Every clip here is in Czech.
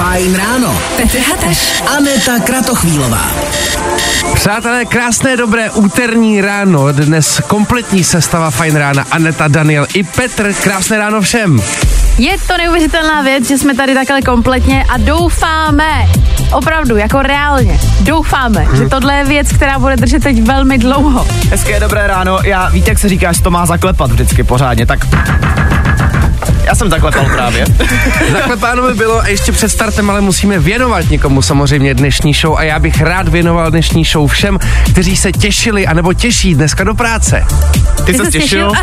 Fajn ráno. Petr Hateš. Aneta Kratochvílová. Přátelé, krásné dobré úterní ráno. Dnes kompletní sestava Fajn rána. Aneta, Daniel i Petr. Krásné ráno všem. Je to neuvěřitelná věc, že jsme tady takhle kompletně a doufáme, opravdu, jako reálně, doufáme, že tohle je věc, která bude držet teď velmi dlouho. Hezké dobré ráno, já víte, jak se říká, že to má zaklepat vždycky pořádně, tak já jsem zaklepal právě. Zaklepáno by bylo a ještě před startem, ale musíme věnovat někomu samozřejmě dnešní show a já bych rád věnoval dnešní show všem, kteří se těšili anebo těší dneska do práce. Ty, se ses těšil?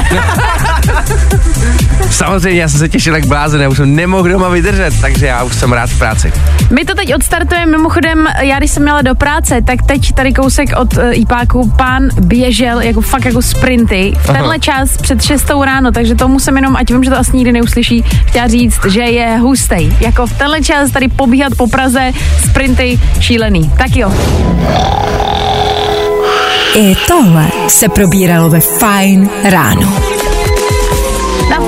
Samozřejmě, já jsem se těšil jak blázen, já už jsem nemohl doma vydržet, takže já už jsem rád v práci. My to teď odstartujeme, mimochodem, já když jsem měla do práce, tak teď tady kousek od uh, IPáku pán běžel jako fakt jako sprinty v tenhle Aha. čas před 6 ráno, takže to musím jenom, ať vím, že to asi nikdy neuslyší, chtěla říct, že je hustej. Jako v tenhle čas tady pobíhat po Praze, sprinty, šílený. Tak jo. I tohle se probíralo ve Fajn ráno.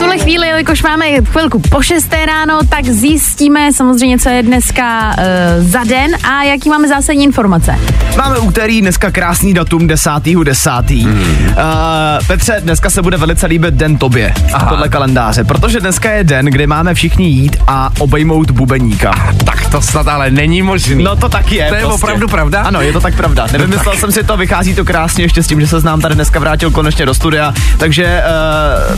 Tuhle chvíli, jelikož máme chvilku po 6 ráno, tak zjistíme samozřejmě, co je dneska uh, za den a jaký máme zásadní informace. Máme úterý, dneska krásný datum 10.10. 10. Hmm. Uh, Petře, dneska se bude velice líbit den tobě, Aha. podle kalendáře, protože dneska je den, kdy máme všichni jít a obejmout bubeníka. Tak to snad ale není možný. No to tak je. To je opravdu pravda? Ano, je to tak pravda. Nevymyslel jsem si to, vychází to krásně ještě s tím, že se znám tady dneska vrátil konečně do studia. Takže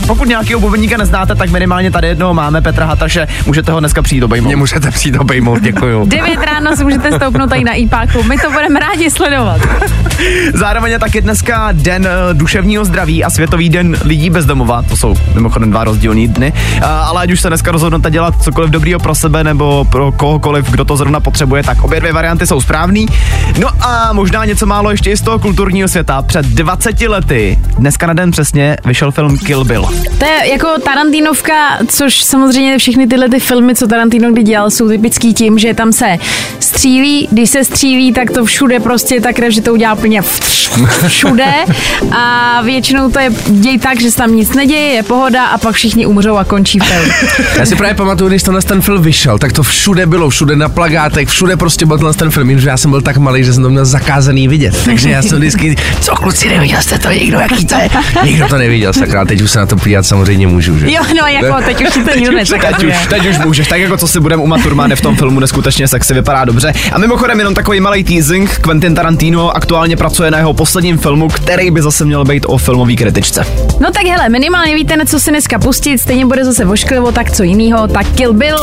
uh, pokud nějakého bubeníka neznáte, tak minimálně tady jednoho máme, Petra Hataše, můžete ho dneska přijít obejmout. Mě můžete přijít obejmout, děkuju. 9 ráno si můžete stoupnout tady na IPáku, my to budeme rádi sledovat. Zároveň je taky dneska den eh, duševního zdraví a Světový den lidí bez domova. To jsou mimochodem dva rozdílní dny. A, ale ať už se dneska rozhodnete dělat cokoliv dobrýho pro sebe nebo pro kohokoliv, kdo to zrovna potřebuje, tak obě dvě varianty jsou správný. No a možná něco málo ještě i z toho kulturního světa. Před 20 lety, dneska na den přesně, vyšel film Kill Bill. To je jako Tarantinovka, což samozřejmě všechny tyhle ty filmy, co Tarantino kdy dělal, jsou typický tím, že tam se střílí, když se střílí, tak to všude prostě tak, že to udělá úplně všude a většinou to je děj tak, že se tam nic neděje, je pohoda a pak všichni umřou a končí film. Já si právě pamatuju, když tenhle ten film vyšel, tak to všude bylo, všude na plagátech, všude prostě byl ten film, jenže já jsem byl tak malý, že jsem to měl zakázaný vidět. Takže já jsem vždycky, co kluci, neviděl jste to někdo, jaký to je? Nikdo to neviděl, sakra, teď už se na to podívat samozřejmě můžu, že? Jo, no jako teď už si to nikdo Teď už, teď už můžeš, tak jako co si budeme u Maturmány v tom filmu, neskutečně sexy vypadá dobře. A mimochodem jenom takový malý teasing, Quentin Tarantino aktuálně pracuje na jeho posledním filmu, který by zase měl být o filmové kritičce. No tak hele, minimálně víte, na co si dneska pustit, stejně bude zase vošklivo, tak co jinýho, tak Kill Bill.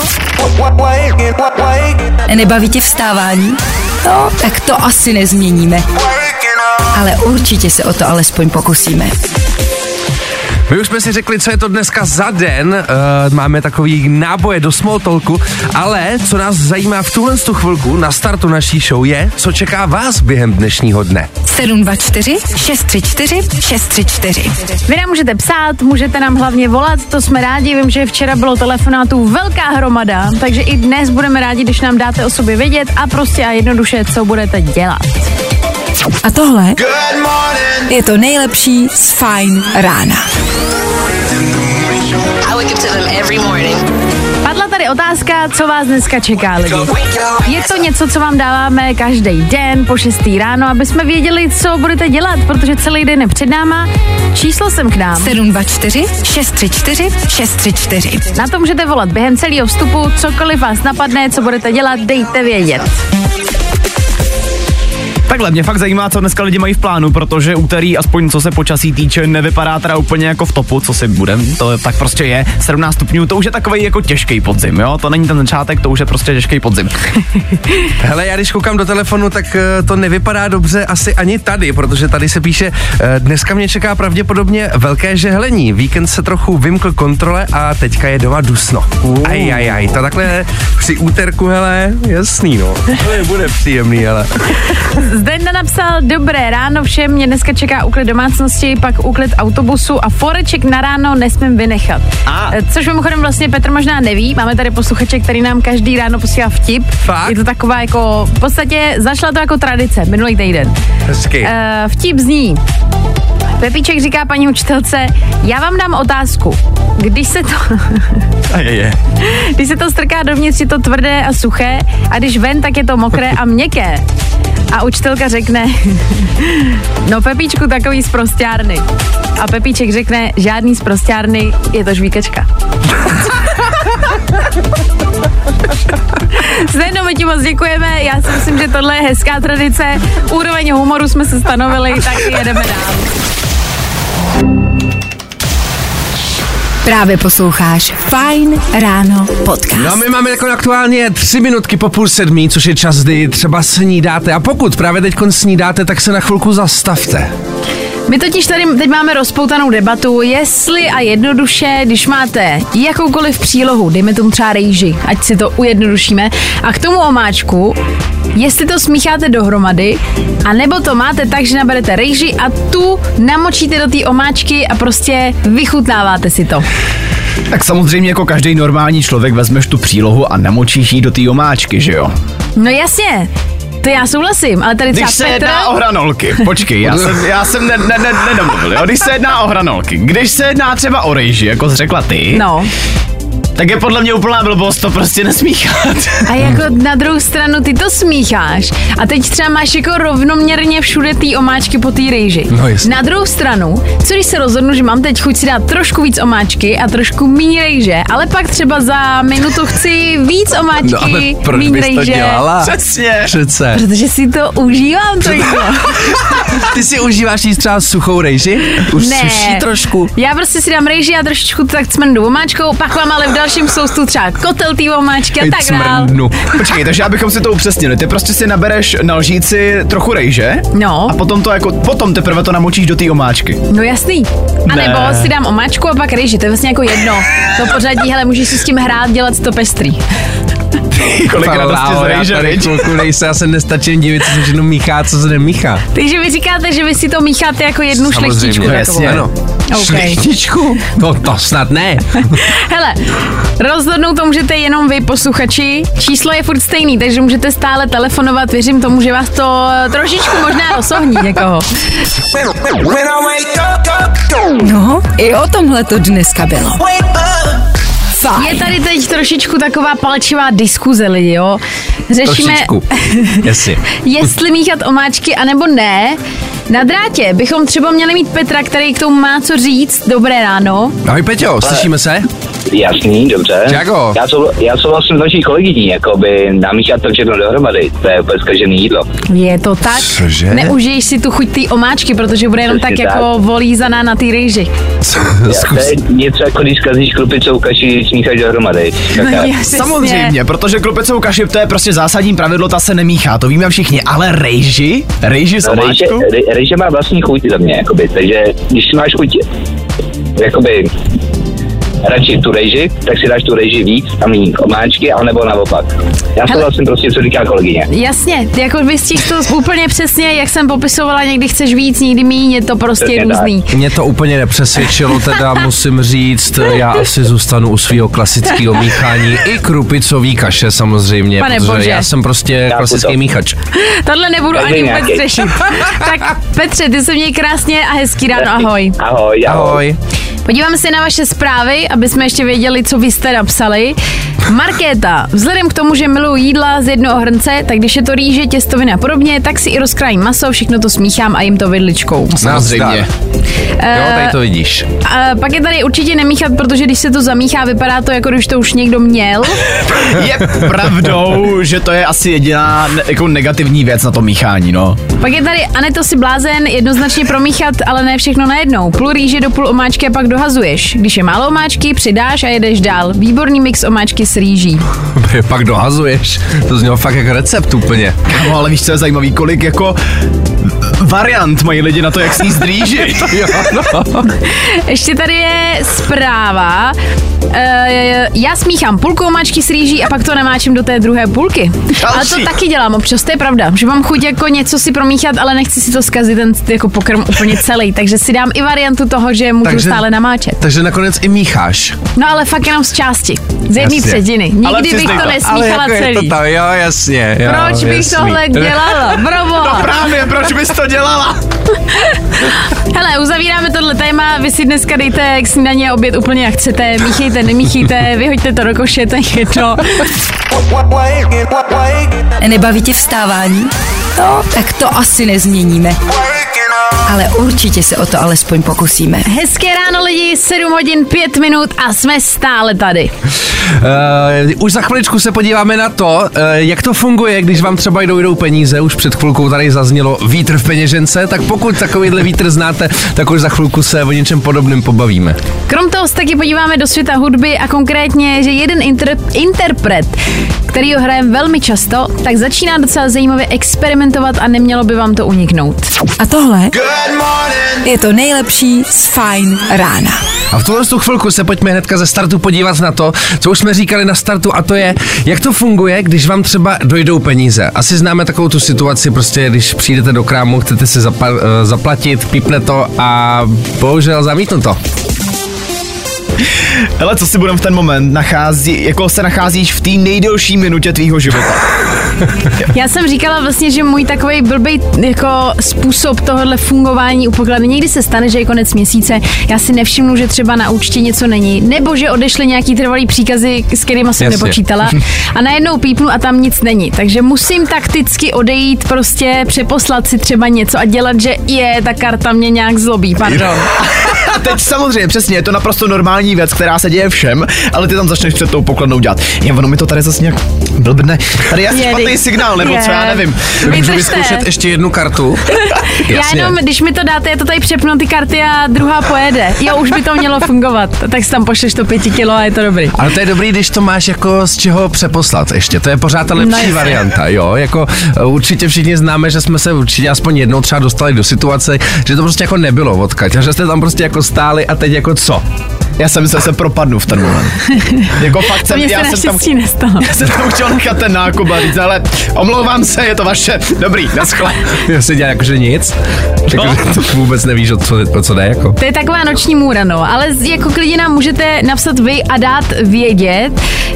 Nebaví tě vstávání? No, tak to asi nezměníme. Ale určitě se o to alespoň pokusíme. My už jsme si řekli, co je to dneska za den, uh, máme takový náboje do small talku, ale co nás zajímá v tuhle tu chvilku na startu naší show je, co čeká vás během dnešního dne. 724 634 634. Vy nám můžete psát, můžete nám hlavně volat, to jsme rádi, vím, že včera bylo telefonátů velká hromada, takže i dnes budeme rádi, když nám dáte o sobě vědět a prostě a jednoduše, co budete dělat. A tohle je to nejlepší z Fajn rána. Padla tady otázka, co vás dneska čeká lidi. Je to něco, co vám dáváme každý den po 6. ráno, aby jsme věděli, co budete dělat, protože celý den je před náma. Číslo sem k nám. 724 634 634. Na to můžete volat během celého vstupu, cokoliv vás napadne, co budete dělat, dejte vědět. Takhle, mě fakt zajímá, co dneska lidi mají v plánu, protože úterý, aspoň co se počasí týče, nevypadá teda úplně jako v topu, co si budem, to tak prostě je. 17 stupňů, to už je takový jako těžký podzim, jo? To není ten začátek, to už je prostě těžký podzim. Hele, já když koukám do telefonu, tak eh, to nevypadá dobře asi ani tady, protože tady se píše, eh, dneska mě čeká pravděpodobně velké žehlení. Víkend se trochu vymkl kontrole a teďka je doma dusno. Aj, aj, aj, to takhle při úterku, hele, jasný, no. To je bude příjemný, hele. Zdenda napsal, dobré ráno všem, mě dneska čeká úklid domácnosti, pak úklid autobusu a foreček na ráno nesmím vynechat. A. Eh, Což mimochodem vlastně Petr možná neví, máme tady posluchače, který nám každý ráno posílá vtip. Fakt? Je to taková jako, v podstatě zašla to jako tradice minulý týden. Hezky. Uh, vtip zní, Pepíček říká paní učitelce, já vám dám otázku. Když se to, A je, je. když se to strká dovnitř, je to tvrdé a suché a když ven, tak je to mokré a měkké. A učitelka řekne, no Pepíčku, takový z prostěrny. A Pepíček řekne, žádný z prostěrny, je to žvíkačka. Zdeno, my ti moc děkujeme, já si myslím, že tohle je hezká tradice. Úroveň humoru jsme se stanovili, tak jedeme dál. Právě posloucháš Fine Ráno podcast. No my máme jako aktuálně tři minutky po půl sedmí, což je čas, kdy třeba snídáte. A pokud právě teď snídáte, tak se na chvilku zastavte. My totiž tady teď máme rozpoutanou debatu, jestli a jednoduše, když máte jakoukoliv přílohu, dejme tomu třeba rejži, ať si to ujednodušíme, a k tomu omáčku, jestli to smícháte dohromady, a nebo to máte tak, že naberete rejži a tu namočíte do té omáčky a prostě vychutnáváte si to. Tak samozřejmě jako každý normální člověk vezmeš tu přílohu a namočíš ji do té omáčky, že jo? No jasně, to já souhlasím, ale tady třeba Když se Petr... jedná o hranolky, počkej, já jsem, já jsem ne, ne, ne, nedomluvil, jo? Když se jedná o hranolky, když se jedná třeba o rejži, jako jsi řekla ty, No, tak je podle mě úplná blbost to prostě nesmíchat. A jako na druhou stranu ty to smícháš a teď třeba máš jako rovnoměrně všude ty omáčky po té rejži. No jasně. Na druhou stranu, co když se rozhodnu, že mám teď chuť si dát trošku víc omáčky a trošku méně rejže, ale pak třeba za minutu chci víc omáčky, No ale proč míň bys to rejže. dělala? Přesně. Přece. Protože si to užívám to jídlo. Ty si užíváš jíst třeba suchou rejži? Už Ne. suší trošku? Já prostě si dám rejži a trošičku tak cmrnu omáčkou, pak mám ale v dalším soustu třeba kotel té omáčky a tak dál. cmrnu. Počkej, takže abychom si to upřesnili, ty prostě si nabereš na lžíci trochu rejže No. a potom to jako, potom teprve to namočíš do té omáčky. No jasný. A Ne. nebo si dám omáčku a pak rejži, to je vlastně jako jedno. To pořadí, hele, můžeš si s tím hrát, dělat to pestrý. Kolik radosti z Láho, já rejže, tady viď? chvilku nejse, já se nestačím divit, co se všechno míchá, co se nemíchá. Takže vy říkáte, že vy si to mícháte jako jednu šlechtičku Samozřejmě, takovou. jasně. Ano. OK. Šlechtičku? No to snad ne. Hele, rozhodnout to můžete jenom vy, posluchači. Číslo je furt stejný, takže můžete stále telefonovat. Věřím tomu, že vás to trošičku možná rozohní někoho. No, i o tomhle to dneska bylo. Fajn. Je tady teď trošičku taková palčivá diskuze, lidi, jo. Řešíme, Trošičku. Jasně. jestli míchat omáčky, anebo ne. Na drátě bychom třeba měli mít Petra, který k tomu má co říct. Dobré ráno. Ahoj Peťo, slyšíme se? Jasný, dobře. Čago. Já, sou, já souhlasím s vaší kolegyní, jakoby namíchat to všechno dohromady, to je úplně zkažený jídlo. Je to tak? Cože? Neužiješ si tu chuť té omáčky, protože bude jenom tak jako tak. volízaná na té rejži. To Zkus. je něco jako když kazíš krupicou kaši, smícháš dohromady. Tak No, já- jasně. Samozřejmě, protože klopecovou kaši to je prostě zásadní pravidlo, ta se nemíchá, to víme všichni, ale rejži, rejži s Rejže, omáčkou? rej- rejže má vlastní chuť za mě, jakoby, takže když máš chuť, jakoby, radši tu rejži, tak si dáš tu rejži víc a méně omáčky, anebo naopak. Já Hele. souhlasím prostě, co říká kolegyně. Jasně, ty jako vystihl to úplně přesně, jak jsem popisovala, někdy chceš víc, někdy míň, je to prostě Přesně tak. různý. Mě to úplně nepřesvědčilo, teda musím říct, já asi zůstanu u svého klasického míchání i krupicový kaše samozřejmě, Pane protože bože. já jsem prostě Chápu klasický to. míchač. Tohle nebudu Každý ani vůbec řešit. tak Petře, ty se měj krásně a hezký ráno, ahoj. Ahoj, ahoj. Ahoj. Podíváme se na vaše zprávy, aby jsme ještě věděli, co vy jste napsali. Markéta, vzhledem k tomu, že miluji jídla z jednoho hrnce, tak když je to rýže, těstovina a podobně, tak si i rozkrájím maso, všechno to smíchám a jim to vidličkou. Samozřejmě. Jo, tady to vidíš. A pak je tady určitě nemíchat, protože když se to zamíchá, vypadá to jako když to už někdo měl. Je pravdou, že to je asi jediná ne, jako negativní věc na to míchání, no. Pak je tady Aneto si blázen, jednoznačně promíchat, ale ne všechno najednou. Půl rýže do půl omáčky a pak dohazuješ. Když je málo omáčky, přidáš a jedeš dál. Výborný mix omáčky s rýží. Pak dohazuješ. To znělo fakt jako recept úplně. No, ale víš, co je zajímavý, kolik jako variant mají lidi na to, jak sníst rýži. Jo, no. Ještě tady je zpráva. E, já smíchám půlku omáčky s rýží a pak to namáčím do té druhé půlky. Ale to Další. taky dělám občas, to je pravda. Že mám chuť jako něco si promíchat, ale nechci si to zkazit ten jako pokrm úplně celý. Takže si dám i variantu toho, že můžu Takže- stále namáčet. Takže nakonec i mícháš. No ale fakt jenom z části. Z jedné třetiny. Ale Nikdy bych to to. nesmíchala Ale jako je celý. to tam, jo, jasně. Jo, Proč bych jasný. tohle dělala? Proboha. Právě, proč bys to dělal? Dělala? Hele, uzavíráme tohle téma, vy si dneska dejte k snídaně a oběd úplně jak chcete, míchejte, nemíchejte, vyhoďte to do koše, to je jedno. Nebaví tě vstávání? No, tak to asi nezměníme. Ale určitě se o to alespoň pokusíme. Hezké ráno lidi, 7 hodin 5 minut a jsme stále tady. Uh, už za chviličku se podíváme na to, uh, jak to funguje, když vám třeba jdou, jdou peníze. Už před chvilkou tady zaznělo vítr v peněžence, tak pokud takovýhle vítr znáte, tak už za chvilku se o něčem podobném pobavíme. Krom toho se taky podíváme do světa hudby a konkrétně, že jeden inter- interpret, který ho hraje velmi často, tak začíná docela zajímavě experimentovat a nemělo by vám to uniknout. A tohle je to nejlepší z Fine rána. A v tuhle tu chvilku se pojďme hnedka ze startu podívat na to, co už jsme říkali na startu, a to je, jak to funguje, když vám třeba dojdou peníze. Asi známe takovou tu situaci, prostě když přijdete do krámu, chcete si zapa- eh, zaplatit, pípne to a bohužel zamítnu to. Hele, co si budem v ten moment nachází, jako se nacházíš v té nejdelší minutě tvýho života. Já jsem říkala vlastně, že můj takový blbý jako způsob tohohle fungování u pokladny. Někdy se stane, že je konec měsíce, já si nevšimnu, že třeba na účtě něco není, nebo že odešly nějaký trvalý příkazy, s kterými jsem Jasně. nepočítala a najednou pípnu a tam nic není. Takže musím takticky odejít, prostě přeposlat si třeba něco a dělat, že je, ta karta mě nějak zlobí, pardon. A teď samozřejmě, přesně, je to naprosto normální věc, která se děje všem, ale ty tam začneš před tou pokladnou dělat. Je, ono mi to tady zase nějak blbne. Tady je asi Je, špatný signál, nebo co, já je. nevím. Můžu vyzkoušet ještě jednu kartu? Já jenom, když mi to dáte, já to tady přepnu ty karty a druhá pojede. Jo, už by to mělo fungovat. Tak si tam pošleš to pěti kilo a je to dobrý. Ale to je dobrý, když to máš jako z čeho přeposlat ještě. To je pořád ta lepší No varianta, jo. Jako uh, určitě všichni známe, že jsme se určitě aspoň jednou třeba dostali do situace, že to prostě jako nebylo odkaď a že jste tam prostě jako stáli a teď jako co? Já jsem že se propadnu v ten moment. jako fakt To jsem, mě se já jsem tam, naštěstí nestalo. já jsem tam chtěl nechat ten nákup a říct, ale omlouvám se, je to vaše. Dobrý, naschle. Já si dělá jakože nic, No. jako, to vůbec nevíš, o co, o co jde, jako. To je taková noční můra, no. Ale jako klidně nám můžete napsat vy a dát vědět,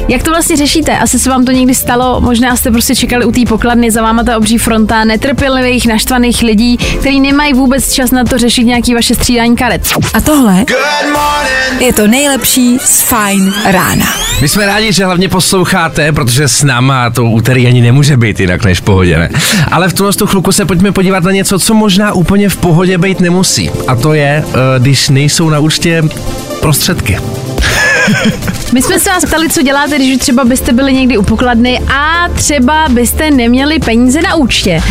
jak to vlastně řešíte. Asi se vám to někdy stalo, možná jste prostě čekali u té pokladny, za váma ta obří fronta netrpělivých, naštvaných lidí, kteří nemají vůbec čas na to řešit nějaký vaše střídání karet. A tohle je to nejlepší z Fine rána. My jsme rádi, že hlavně posloucháte, protože s náma to úterý ani nemůže být jinak než v pohodě, ne? Ale v tuhle tu chvilku se pojďme podívat na něco, co možná úplně v pohodě být nemusí. A to je, eh, když nejsou na účtě prostředky. My jsme se vás ptali, co děláte, když třeba byste byli někdy u pokladny a třeba byste neměli peníze na účtě.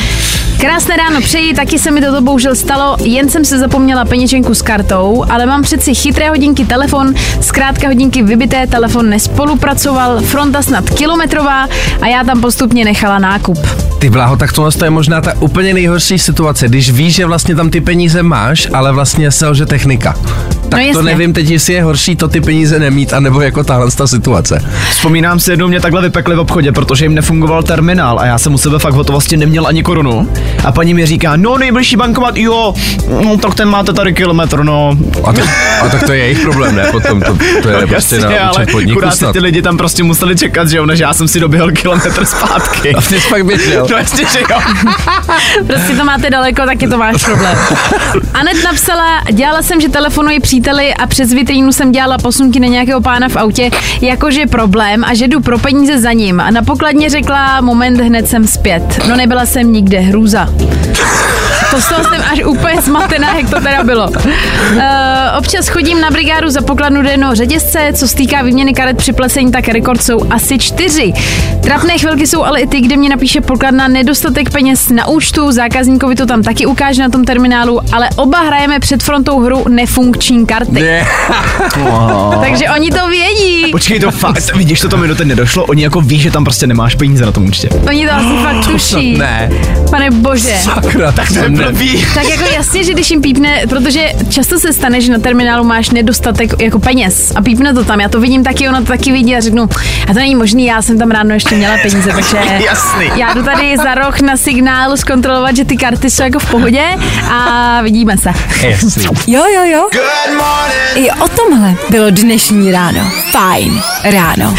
Krásné ráno přeji, taky se mi toto bohužel stalo, jen jsem se zapomněla peněženku s kartou, ale mám přeci chytré hodinky telefon, zkrátka hodinky vybité, telefon nespolupracoval, fronta snad kilometrová a já tam postupně nechala nákup. Ty bláho, tak tohle je možná ta úplně nejhorší situace, když víš, že vlastně tam ty peníze máš, ale vlastně selže technika. Tak No to jasně. nevím teď, jestli je horší to ty peníze nemít, anebo jako tahle ta situace. Vzpomínám si, jednou mě takhle vypekli v obchodě, protože jim nefungoval terminál a já jsem u sebe fakt v hotovosti neměl ani korunu. A paní mi říká, no nejbližší bankomat, jo, no tak ten máte tady kilometr, no. A, tak, a tak to je jejich problém, ne? Potom to, to je prostě Jasně, na ale účet podniku snad. ty lidi tam prostě museli čekat, že jo, než já jsem si doběhl kilometr zpátky. A ty jsi fakt běžel. No jasně, že jo. Prostě to máte daleko, tak je to váš problém. Anet napsala, dělala jsem, že telefonuji příteli a přes vitrínu jsem dělala posunky na nějakého pána v autě, jakože problém a že jdu pro peníze za ním. A na pokladně řekla, moment, hned jsem zpět. No nebyla jsem nikde, hrůza. To z toho jsem až úplně zmatená, jak to teda bylo. Uh, občas chodím na brigádu za pokladnu do jednoho řetězce, co se týká výměny karet při plesení, tak rekord jsou asi čtyři. Trapné chvilky jsou ale i ty, kde mě napíše pokladna nedostatek peněz na účtu, zákazníkovi to tam taky ukáže na tom terminálu, ale oba hrajeme před frontou hru nefunkční karty. Ne. Takže oni to vědí. Počkej, to fakt, vidíš, to to mi do teď nedošlo, oni jako ví, že tam prostě nemáš peníze na tom účtě. Oni to asi fakt tuší. Ne. Pane bože. Sakra, tak To je. Blbý. Tak jako jasně, že když jim pípne, protože často se stane, že na terminálu máš nedostatek jako peněz a pípne to tam. Já to vidím taky, ona to taky vidí a řeknu, a to není možný, já jsem tam ráno ještě měla peníze, takže Jasný. já jdu tady za roh na signál zkontrolovat, že ty karty jsou jako v pohodě a vidíme se. Jasný. Jo, jo, jo. I o tomhle bylo dnešní ráno. Fajn ráno.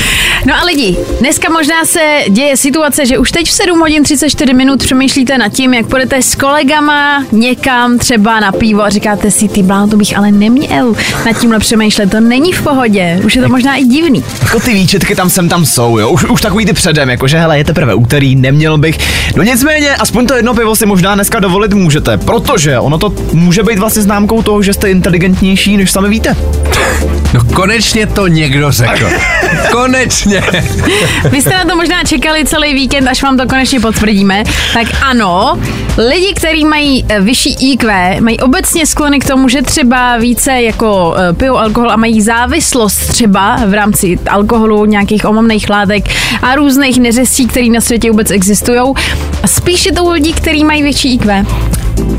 No a lidi, dneska možná se děje situace, že už teď v 7 hodin 34 minut přemýšlíte nad tím, jak půjdete s kolegama někam třeba na pivo a říkáte si, ty bláno, to bych ale neměl nad tímhle přemýšlet, to není v pohodě, už je to možná i divný. Jako ty výčetky tam sem tam jsou, jo. Už, už takový ty předem, jakože hele, je teprve úterý, neměl bych. No nicméně, aspoň to jedno pivo si možná dneska dovolit můžete, protože ono to může být vlastně známkou toho, že jste inteligentnější, než sami víte. No konečně to někdo řekl. konečně. Vy jste na to možná čekali celý víkend, až vám to konečně potvrdíme. Tak ano, lidi, kteří mají eh, vyšší IQ, mají obecně sklony k tomu, že třeba více jako eh, pijou alkohol a mají závislost třeba v rámci alkoholu, nějakých omamných látek a různých neřestí, které na světě vůbec existují. A spíše to u lidí, kteří mají větší IQ.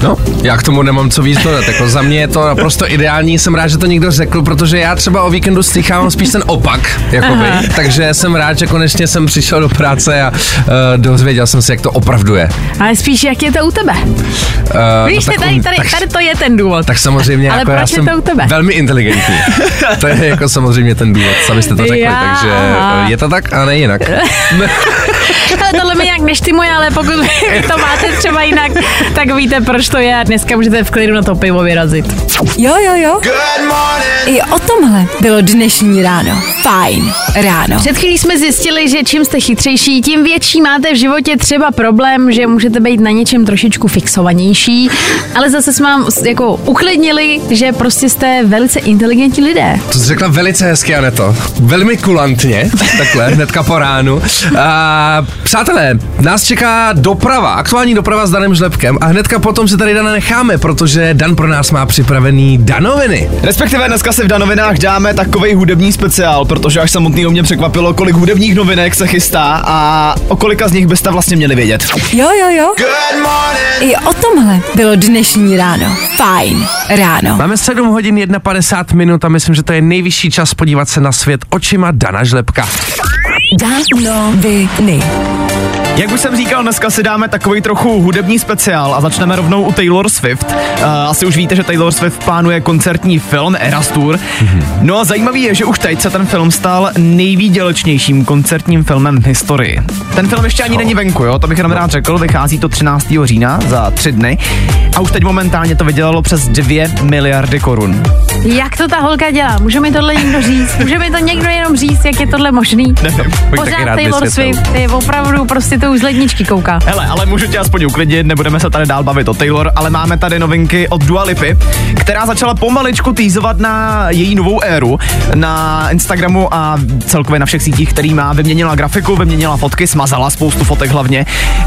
No, já k tomu nemám co víc dodat. Jako za mě je to naprosto ideální. Jsem rád, že to někdo řekl, protože já třeba o víkendu slychávám spíš ten opak. Jakoby. Takže jsem rád, že konečně jsem přišel do práce a uh, dozvěděl jsem si, jak to opravdu je. Ale spíš, jak je to u tebe? Uh, Víš, tak, tady, tady, tak, tady to je ten důvod. tak samozřejmě, Ale jako já proč je jsem to u tebe? velmi inteligentní. to je jako samozřejmě ten důvod, sami jste to řekli, Já. takže eh, je to tak a ne jinak. Ale tohle mi nějak neštimuje, ale pokud to máte třeba jinak, tak víte, proč to je a dneska můžete v klidu na to pivo vyrazit. Jo, jo, jo. I o tomhle bylo dnešní ráno. Fajn ráno. Před chvílí jsme zjistili, že čím jste chytřejší, tím větší máte v životě třeba problém, že můžete být na něčem trošičku fixovanější, ale zase jsme vám jako uklidnili, že prostě jste velice inteligentní lidé. To jsi řekla velice hezky, Aneto. Velmi kulantně, takhle, hnedka po ránu. A, přátelé, nás čeká doprava, aktuální doprava s Danem Žlepkem a hnedka potom se tady Dana necháme, protože Dan pro nás má připravený Danoviny. Respektive dneska si v Danovinách dáme takový hudební speciál, protože až samotný mě překvapilo, kolik hudebních novinek se chystá a o kolika z nich byste vlastně měli vědět. Jo, jo, jo. I o tomhle bylo dnešní ráno. Fajn ráno. Máme 7 hodin 51 minut a myslím, že to je nejvyšší čas podívat se na svět očima Dana Žlepka. Danoviny. Jak už jsem říkal, dneska si dáme takový trochu hudební speciál a začneme rovnou u Taylor Swift. Uh, asi už víte, že Taylor Swift plánuje koncertní film Eras Tour. No a zajímavý je, že už teď se ten film stal nejvýdělečnějším koncertním filmem v historii. Ten film ještě ani není venku, jo, to bych jenom rád řekl, vychází to 13. října za tři dny a už teď momentálně to vydělalo přes 2 miliardy korun. Jak to ta holka dělá? Může mi tohle někdo říct? Může mi to někdo jenom říct, jak je tohle možný? Bych taky Pořád Taylor. Swift je opravdu prostě to už z ledničky kouká. Hele, ale můžu tě aspoň uklidnit, nebudeme se tady dál bavit o Taylor, ale máme tady novinky od Dua Lipy, která začala pomaličku týzovat na její novou éru na Instagramu a celkově na všech sítích, který má. Vyměnila grafiku, vyměnila fotky, smazala spoustu fotek hlavně.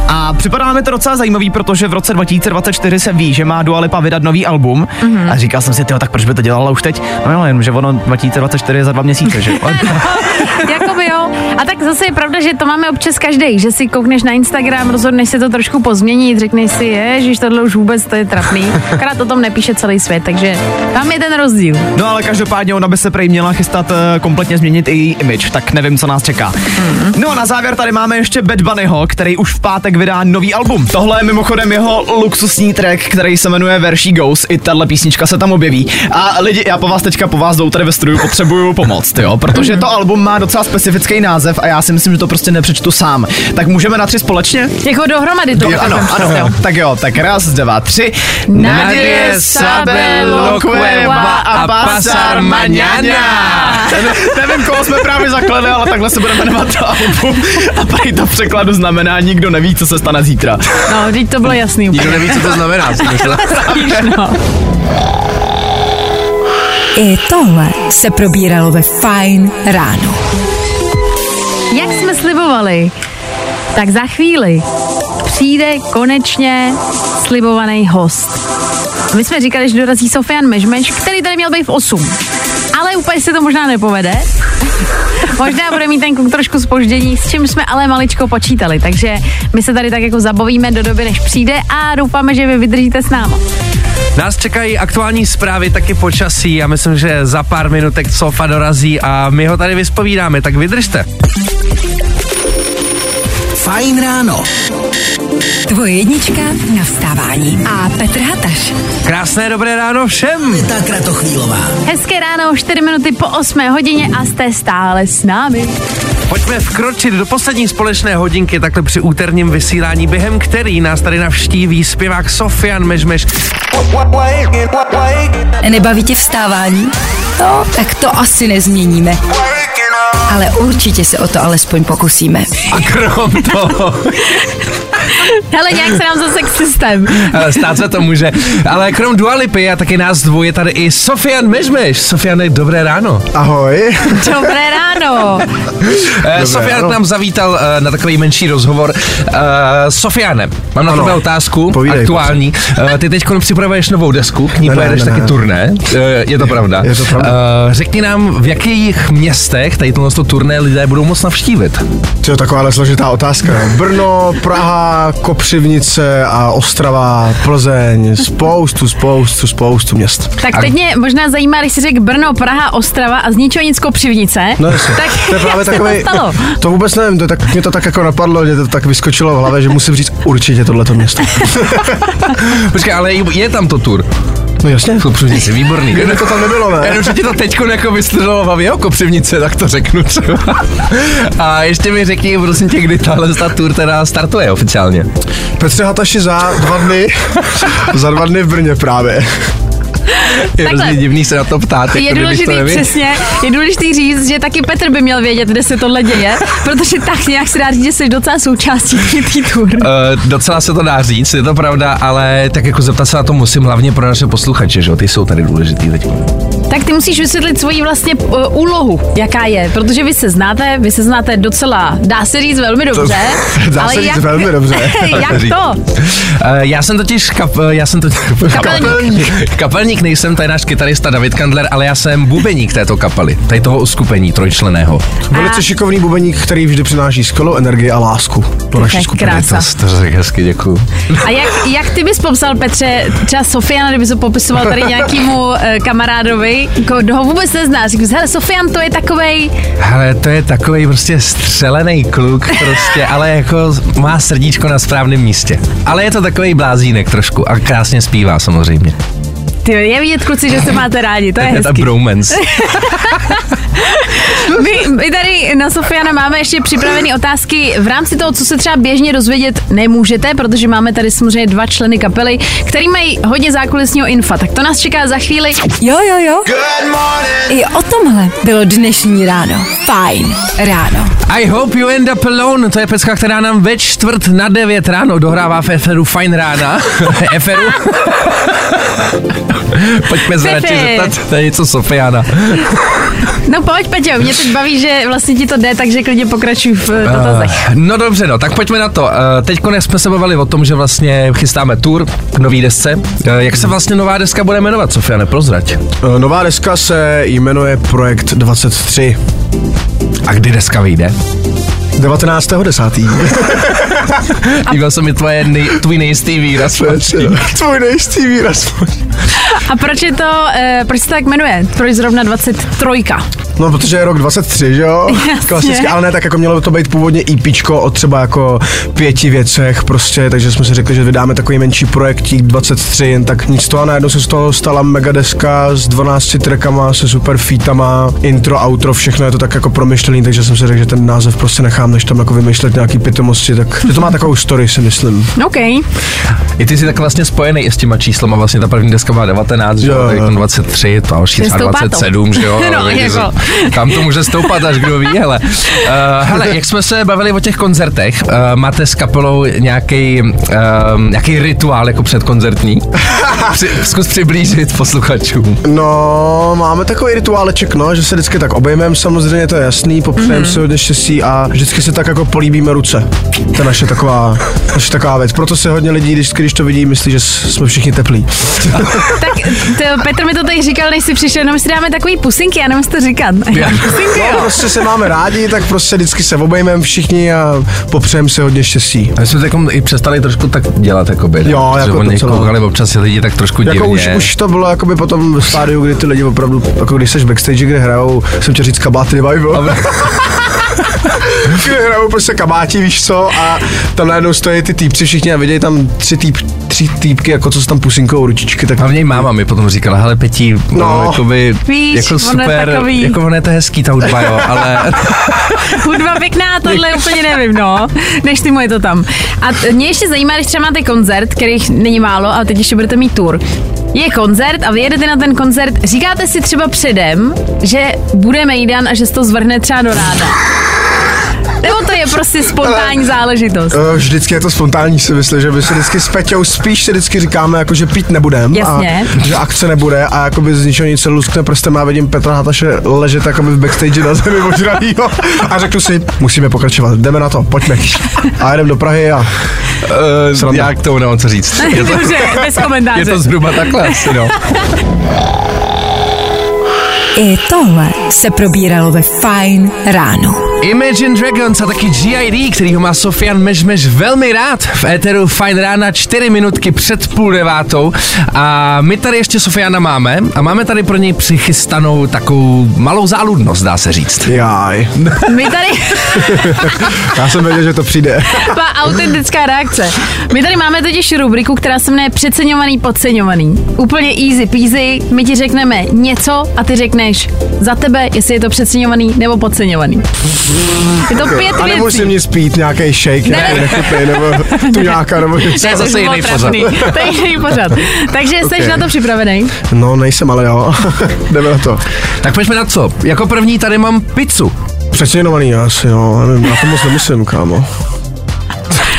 A připadá mi to docela zajímavý, protože v roce 2024 se ví, že má Dua Lipa vydat nový album. Mm-hmm. A říkal jsem si, tyjo, tak proč by to dělala už teď? No jo, jenom, že ono 2024 je za dva měsíce, že? Jo. A tak zase je pravda, že to máme občas každý, že si koukneš na Instagram, rozhodneš si to trošku pozměnit, řekneš si, je, že tohle už vůbec to je trapný. Akorát o tom nepíše celý svět, takže tam je ten rozdíl. No ale každopádně ona by se prej měla chystat eh, kompletně změnit i její image, tak nevím, co nás čeká. No a na závěr tady máme ještě Bad Bunnyho, který už v pátek vydá nový album. Tohle je mimochodem jeho luxusní track, který se jmenuje She Goes, i tahle písnička se tam objeví. A lidi, já po vás teďka po vás jdou tady ve studiu, potřebuju pomoc, jo, protože to album má docela specifický název a já si myslím, že to prostě nepřečtu sám. Tak můžeme na tři společně? Jako dohromady to. Jo, ano, ano. jo. Tak jo, tak raz, dva, tři. Nadie sabe lo a pasar mañana. Nevím, koho jsme právě zakleli, ale takhle se budeme jmenovat to album. A prý to v překladu znamená, nikdo neví, co se stane zítra. No, teď to bylo jasný Nikdo úplně. neví, co to znamená. no. I tohle se probíralo ve Fajn ráno. Slibovali, tak za chvíli přijde konečně slibovaný host. My jsme říkali, že dorazí Sofian Mežmeš, který tady měl být v 8. Ale úplně se to možná nepovede. Možná bude mít ten kluk trošku spoždění, s čím jsme ale maličko počítali. Takže my se tady tak jako zabavíme do doby, než přijde a doufáme, že vy vydržíte s náma. Nás čekají aktuální zprávy, taky počasí a myslím, že za pár minutek Sofa dorazí a my ho tady vyspovídáme, tak vydržte. Fajn ráno. Tvoje jednička na vstávání. A Petr Hataš. Krásné dobré ráno všem. Ta Kratochvílová. Hezké ráno, 4 minuty po 8 hodině a jste stále s námi. Pojďme vkročit do poslední společné hodinky takhle při úterním vysílání, během který nás tady navštíví zpěvák Sofian Mežmeš. Nebaví tě vstávání? No, tak to asi nezměníme. Ale určitě se o to alespoň pokusíme. A krom toho, Hele, nějak se nám zase systém. ale stát se to může. Ale krom Dualipy a taky nás dvou je tady i Sofian Mežmeš. Sofiane, dobré ráno. Ahoj. Dobré ráno. Eh, Sofian k nám zavítal eh, na takový menší rozhovor. Uh, Sofiane, mám na tebe otázku, Povídej, aktuální. Ty teď připravuješ novou desku, k ní Ne, ne, pojedeš ne, taky ne. turné. Je to pravda. Je to pravda. Řekni nám, v jakých městech tady tohle to turné lidé budou moc navštívit. To je taková složitá otázka. no. Brno, Praha, Kopřivnice a Ostrava, Plzeň, spoustu, spoustu, spoustu měst. Tak teď mě možná zajímá, když jsi řekl Brno, Praha, Ostrava a z ničeho nic Kopřivnice. No jasně. tak to je právě takový, to stalo? to vůbec nevím, to tak, mě to tak jako napadlo, že to tak vyskočilo v hlavě, že musím říct určitě tohleto město. Počkej, ale je tam to tur. No jasně. Kopřivnice, výborný. Kdyby to tam nebylo, ne? Jenom, že ti to teď jako vystřelilo v jo, kopřivnice, tak to řeknu třeba. A ještě mi řekni, prosím tě, kdy tahle ta tour teda startuje oficiálně. Petře Hataši za dva dny, za dva dny v Brně právě. Je hrozně divný se na to ptát, Je jako to důležitý, nevěděl. přesně, je důležitý říct, že taky Petr by měl vědět, kde se tohle děje, protože tak nějak se dá říct, že jsi docela součástí té tour. Uh, docela se to dá říct, je to pravda, ale tak jako zeptat se na to musím hlavně pro naše posluchače, že jo, ty jsou tady důležitý teď. Tak ty musíš vysvětlit svoji vlastně uh, úlohu, jaká je, protože vy se znáte, vy se znáte docela, dá se říct velmi dobře. dá ale se říct jak, velmi dobře. jak to? Uh, já jsem totiž kap, já jsem to, Kapelník. kapelník nejsem, to je náš kytarista David Kandler, ale já jsem bubeník této kapely, tady toho uskupení trojčleného. Velice šikovný bubeník, který vždy přináší skvělou energii a lásku do naší je skupiny. krása. To, to řekl hezky, děkuju. A jak, jak ty bys popsal, Petře, třeba Sofiana, kdyby to popisoval tady nějakému uh, kamarádovi, kdo ho vůbec nezná, říkáš, hele, Sofian, to je takovej, Ale to je takový prostě střelený kluk prostě, ale jako má srdíčko na správném místě. Ale je to takový blázínek trošku a krásně zpívá samozřejmě. Ty je vidět, kluci, že se máte rádi, to je Je ta hezký. bromance. My, my tady na Sofiana máme ještě připravené otázky v rámci toho, co se třeba běžně dozvědět nemůžete, protože máme tady samozřejmě dva členy kapely, který mají hodně zákulisního infa. Tak to nás čeká za chvíli. Jo, jo, jo. I o tomhle bylo dnešní ráno. Fajn ráno. I hope you end up alone, to je pecka, která nám ve čtvrt na devět ráno dohrává v Eferu Fine rána. Eferu. Pojďme se radši zeptat, to je něco Sofiana. No pojď, Peťo, mě teď baví, že vlastně ti to jde, takže klidně pokračuj v eh, dotazech. Uh, no dobře, no, tak pojďme na to. Uh, teď jsme se bavili o tom, že vlastně chystáme tour k nový desce. Uh, jak se vlastně nová deska bude jmenovat, Sofia, neprozrať. Eh, Nová deska se jmenuje Projekt 23. A kdy deska vyjde? 19.10. Líbil se mi tvoje nej, tvůj nejistý výraz. Tvůj nejistý výraz. A proč je to, uh, proč se to tak jmenuje? Proč zrovna 23? No, protože je rok 23, že jo? Klasicky, ale ne, tak jako mělo by to být původně EPčko o třeba jako pěti věcech prostě, takže jsme si řekli, že vydáme takový menší projektík 23, jen tak nic to a najednou se z toho stala megadeska s 12 trackama, se super featama, intro, outro, všechno je to tak jako promyšlený, takže jsem si řekl, že ten název prostě nechám, než tam jako vymýšlet nějaký pitomosti, tak že to má takovou story, si myslím. OK. I ty jsi tak vlastně spojený i s těma číslama, vlastně ta první deska byla 19, že jo, Jo, tak jo. tam 23, to další Že třeba stoupá to. 27, že jo. No, jako. Se- Tam to může stoupat, až kdo ví, hele. Uh, hele, jak jsme se bavili o těch koncertech, uh, máte s kapelou nějaký uh, nějaký rituál jako předkoncertní? Při, zkus přiblížit posluchačům. No, máme takový rituáleček, no, že se vždycky tak obejmeme, samozřejmě to je jasný, popřejeme mm-hmm. si hodně štěstí a vždycky se tak jako políbíme ruce. To je naše taková, naše taková věc. Proto se hodně lidí, když, když to vidí, myslí, že jsme všichni teplí. Tak to, Petr mi to tady říkal, než jsi přišel, jenom si dáme takový pusinky, já nevím, co to říkat. Pusinky, No, jo. prostě se máme rádi, tak prostě vždycky se obejmeme všichni a popřejeme si hodně štěstí. My jsme takom i přestali trošku tak dělat, jako by. Jo, že jako oni docela. koukali občas si lidi tak trošku Jako divně. už, už to bylo jakoby potom v stádiu, kdy ty lidi opravdu, jako když seš backstage, kde hrajou, jsem chtěl říct kabáty revival. kde hrajou prostě kabáti, víš co, a tam najednou stojí ty týpci všichni a vidějí tam tři, týp, tři týpky, jako co se tam pusinkou ručičky, tak něj máma mi potom říkala, hele Petí, no, No. jakoby, Víš, jako on je super, takový. jako ono je to hezký ta hudba, jo, ale Hudba pěkná, tohle úplně nevím, no. Než ty moje to tam. A t- mě ještě zajímá, když třeba máte koncert, kterých není málo, a teď ještě budete mít tour. Je koncert a vy jedete na ten koncert, říkáte si třeba předem, že bude mejdan a že se to zvrhne třeba do ráda. Nebo to je prostě spontánní záležitost. Eh, Vždycky je to spontánní, si myslím, že my si vždycky s Peťou spíš si vždycky říkáme, jako, že pít nebudem Jasně. a že akce nebude a jakoby z ničeho nic se luskne prstem a vidím Petra Hataše ležet jakoby v backstage na zemi ožralýho a řeknu si, musíme pokračovat, jdeme na to, pojďme. A jedeme do Prahy a uh, Sranda. já k tomu nemám co říct. Je to, Dobře, bez komentáře. je to zhruba takhle asi, no. I tohle se probíralo ve Fine ráno. Imagine Dragons a taky G.I.D., který ho má Sofian Mežmež velmi rád. V éteru Fine rána 4 minutky před půl devátou. A my tady ještě Sofiana máme a máme tady pro něj přichystanou takovou malou záludnost, dá se říct. jaj. My tady... Já jsem věděl, že to přijde. Taková autentická reakce. My tady máme totiž rubriku, která se jmenuje Přeceňovaný, podceňovaný. Úplně easy peasy, my ti řekneme něco a ty řekneš za tebe, jestli je to přeceňovaný nebo podceňovaný. Je to pět A věcí. nemusím nic pít, nějaký shake, Ne. nechutný, nebo tu nějaká, nebo něco. To je zase jiný pořad. To je jiný pořad. Takže jsi Ok. na to připravený? No, nejsem, ale jo. Jdeme na to. Tak pojďme na co? Jako první tady mám pizzu. Přeceňovaný asi, no, nevím, já to moc nemusím, kámo.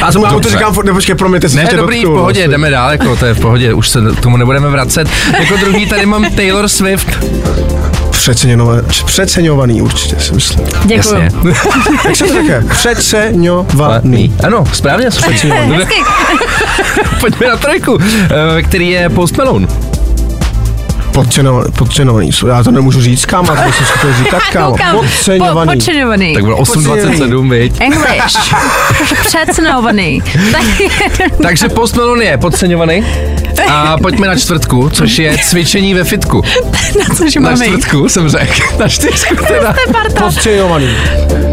A Já mu to říkám, furt, nepočkej, promiňte, se Ne, dobrý, v dotknu, pohodě, vlastně. jdeme dál, jako to je v pohodě, už se k tomu nebudeme vracet. Jako druhý tady mám Taylor Swift. Přeceňovaný, přeceňovaný určitě, si myslím. Jasně. Jak se to také? Přeceňovaný. Ano, správně, přeceňovaný. Pojďme na trojku, eh, který je Post Malone. Podceňovaný, podceňovaný. Já to nemůžu říct, kámo, to jsem schopný říkat, kámo. Koukám. Po- Podceňovaný. Podceňovaný. Tak bylo 8.27, viď? English. Přecenovaný. Tak Takže Post Malone je podceňovaný. A pojďme na čtvrtku, což je cvičení ve fitku. na což Na máme jít. čtvrtku jsem řekl. Na čtyřku teda. To je parta. Podceňovaný.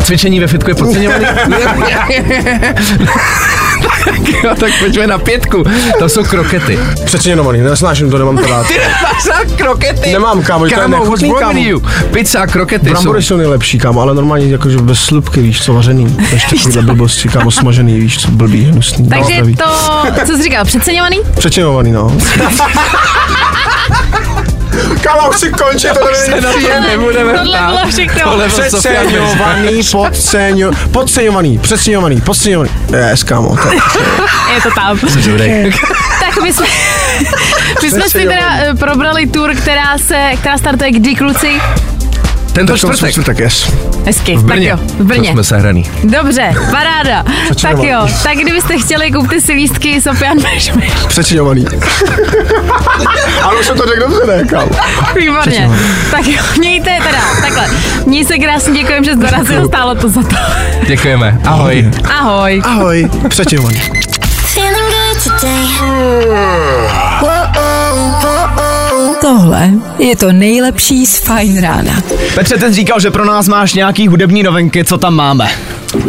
Cvičení ve fitku je podceňovaný. tak jo, tak pojďme na pětku. To jsou krokety. Přeceňovaný, nesnáším to, nemám to rád. Ty nemáš rád krokety? Nemám, kámo, to je kámo, kámo. you? Pizza a krokety Brambory jsou. jsou nejlepší, kámo, ale normálně jakože bez slupky, víš co, vařený. Ještě takovýhle blbosti, kámo, smažený, víš co, blbý, hnusný. Takže to, co jsi říkal, přeceňovaný? Přeceňovaný, no. Kámo, už si končí, to Se na to nebudeme Tohle bylo všechno. Přeceňovaný, podceňo, podceňovaný, přeceňovaný, podceňovaný. Yes, kámo, to je Je to tam. Tak my jsme, my jsme si teda eh, probrali tour, která se, která startuje kdy, kluci? Tento čtvrtek. čtvrtek. čtvrtek, yes. Hezky, V Brně. tak jo, v Brně. To jsme sehraný. Dobře, paráda. Tak jo, tak kdybyste chtěli, kupte si lístky Sofian Mešmeš. Přeceňovaný. ale už jsem to řekl dobře, ne, kámo. Výborně. Tak jo, mějte teda, takhle. Měj se krásně, děkujem, že jsi dorazil, stálo to za to. Děkujeme. Ahoj. Ahoj. Ahoj, přeceňovaný. Feeling good today. Tohle je to nejlepší z Fine rána. Petře, ten říkal, že pro nás máš nějaký hudební novinky, co tam máme.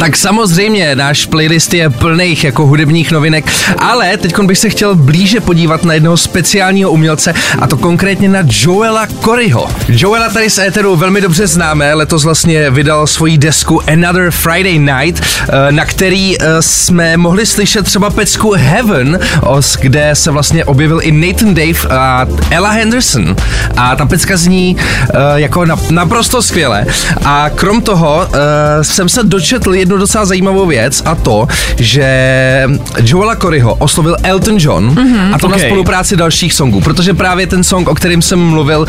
Tak samozřejmě, náš playlist je plných jako hudebních novinek, ale teď bych se chtěl blíže podívat na jednoho speciálního umělce, a to konkrétně na Joela Coryho. Joela tady z Eteru velmi dobře známe, letos vlastně vydal svoji desku Another Friday Night, eh, na který eh, jsme mohli slyšet třeba pecku Heaven, kde se vlastně objevil i Nathan Dave a Ella Henderson. A ta pecka zní eh, jako na, naprosto skvěle. A krom toho jsem se dočetl jednu docela zajímavou věc a to, že Joela Coryho oslovil Elton John mm-hmm, a to ok. na spolupráci dalších songů, protože právě ten song, o kterém jsem mluvil, uh,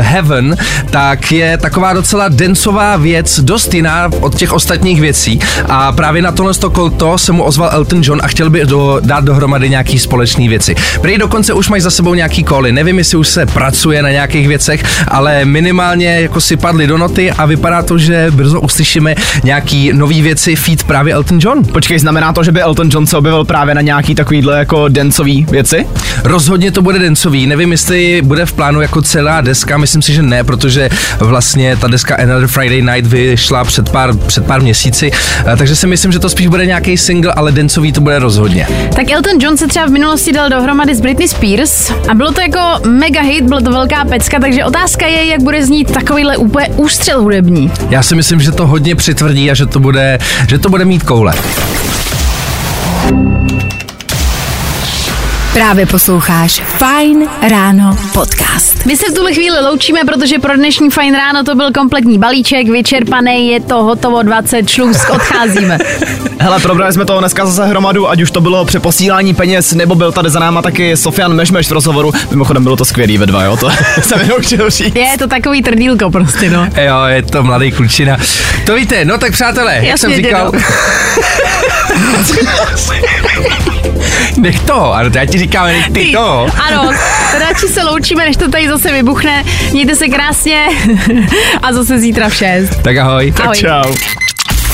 Heaven, tak je taková docela dencová věc, dost jiná od těch ostatních věcí a právě na tohle to se mu ozval Elton John a chtěl by do, dát dohromady nějaký společný věci. Prý dokonce už mají za sebou nějaký koly, nevím, jestli už se pracuje na nějakých věcech, ale minimálně jako si padly do noty a vypadá to, že brzo uslyšíme nějaký nový věci feed právě Elton John. Počkej, znamená to, že by Elton John se objevil právě na nějaký takovýhle jako dancový věci? Rozhodně to bude dencový, nevím, jestli bude v plánu jako celá deska, myslím si, že ne, protože vlastně ta deska Another Friday Night vyšla před pár, před pár měsíci, eh, takže si myslím, že to spíš bude nějaký single, ale dencový to bude rozhodně. Tak Elton John se třeba v minulosti dal dohromady s Britney Spears a bylo to jako mega hit, bylo to velká pecka, takže otázka je, jak bude znít takovýhle úplně ústřel hudební. Já si myslím, že to hodně přitvrdí a že to bude, že to bude mít koule. Právě posloucháš Fine Ráno podcast. My se v tuhle chvíli loučíme, protože pro dnešní fajn ráno to byl kompletní balíček, vyčerpaný, je to hotovo 20 šlůzk, odcházíme. Hele, probrali jsme toho dneska zase hromadu, ať už to bylo přeposílání peněz, nebo byl tady za náma taky Sofian Mešmeš v rozhovoru. Mimochodem bylo to skvělý ve dva, jo, to jsem jenom chtěl říct. Je to takový trdílko prostě, no. Jo, je to mladý klučina. To víte, no tak přátelé, jak Jasně, jsem říkal... Nech to, ano, já ti říkám, nech ty to. Ano, radši se loučíme, než to tady zase vybuchne. Mějte se krásně a zase zítra v 6. Tak ahoj. Ahoj. Čau.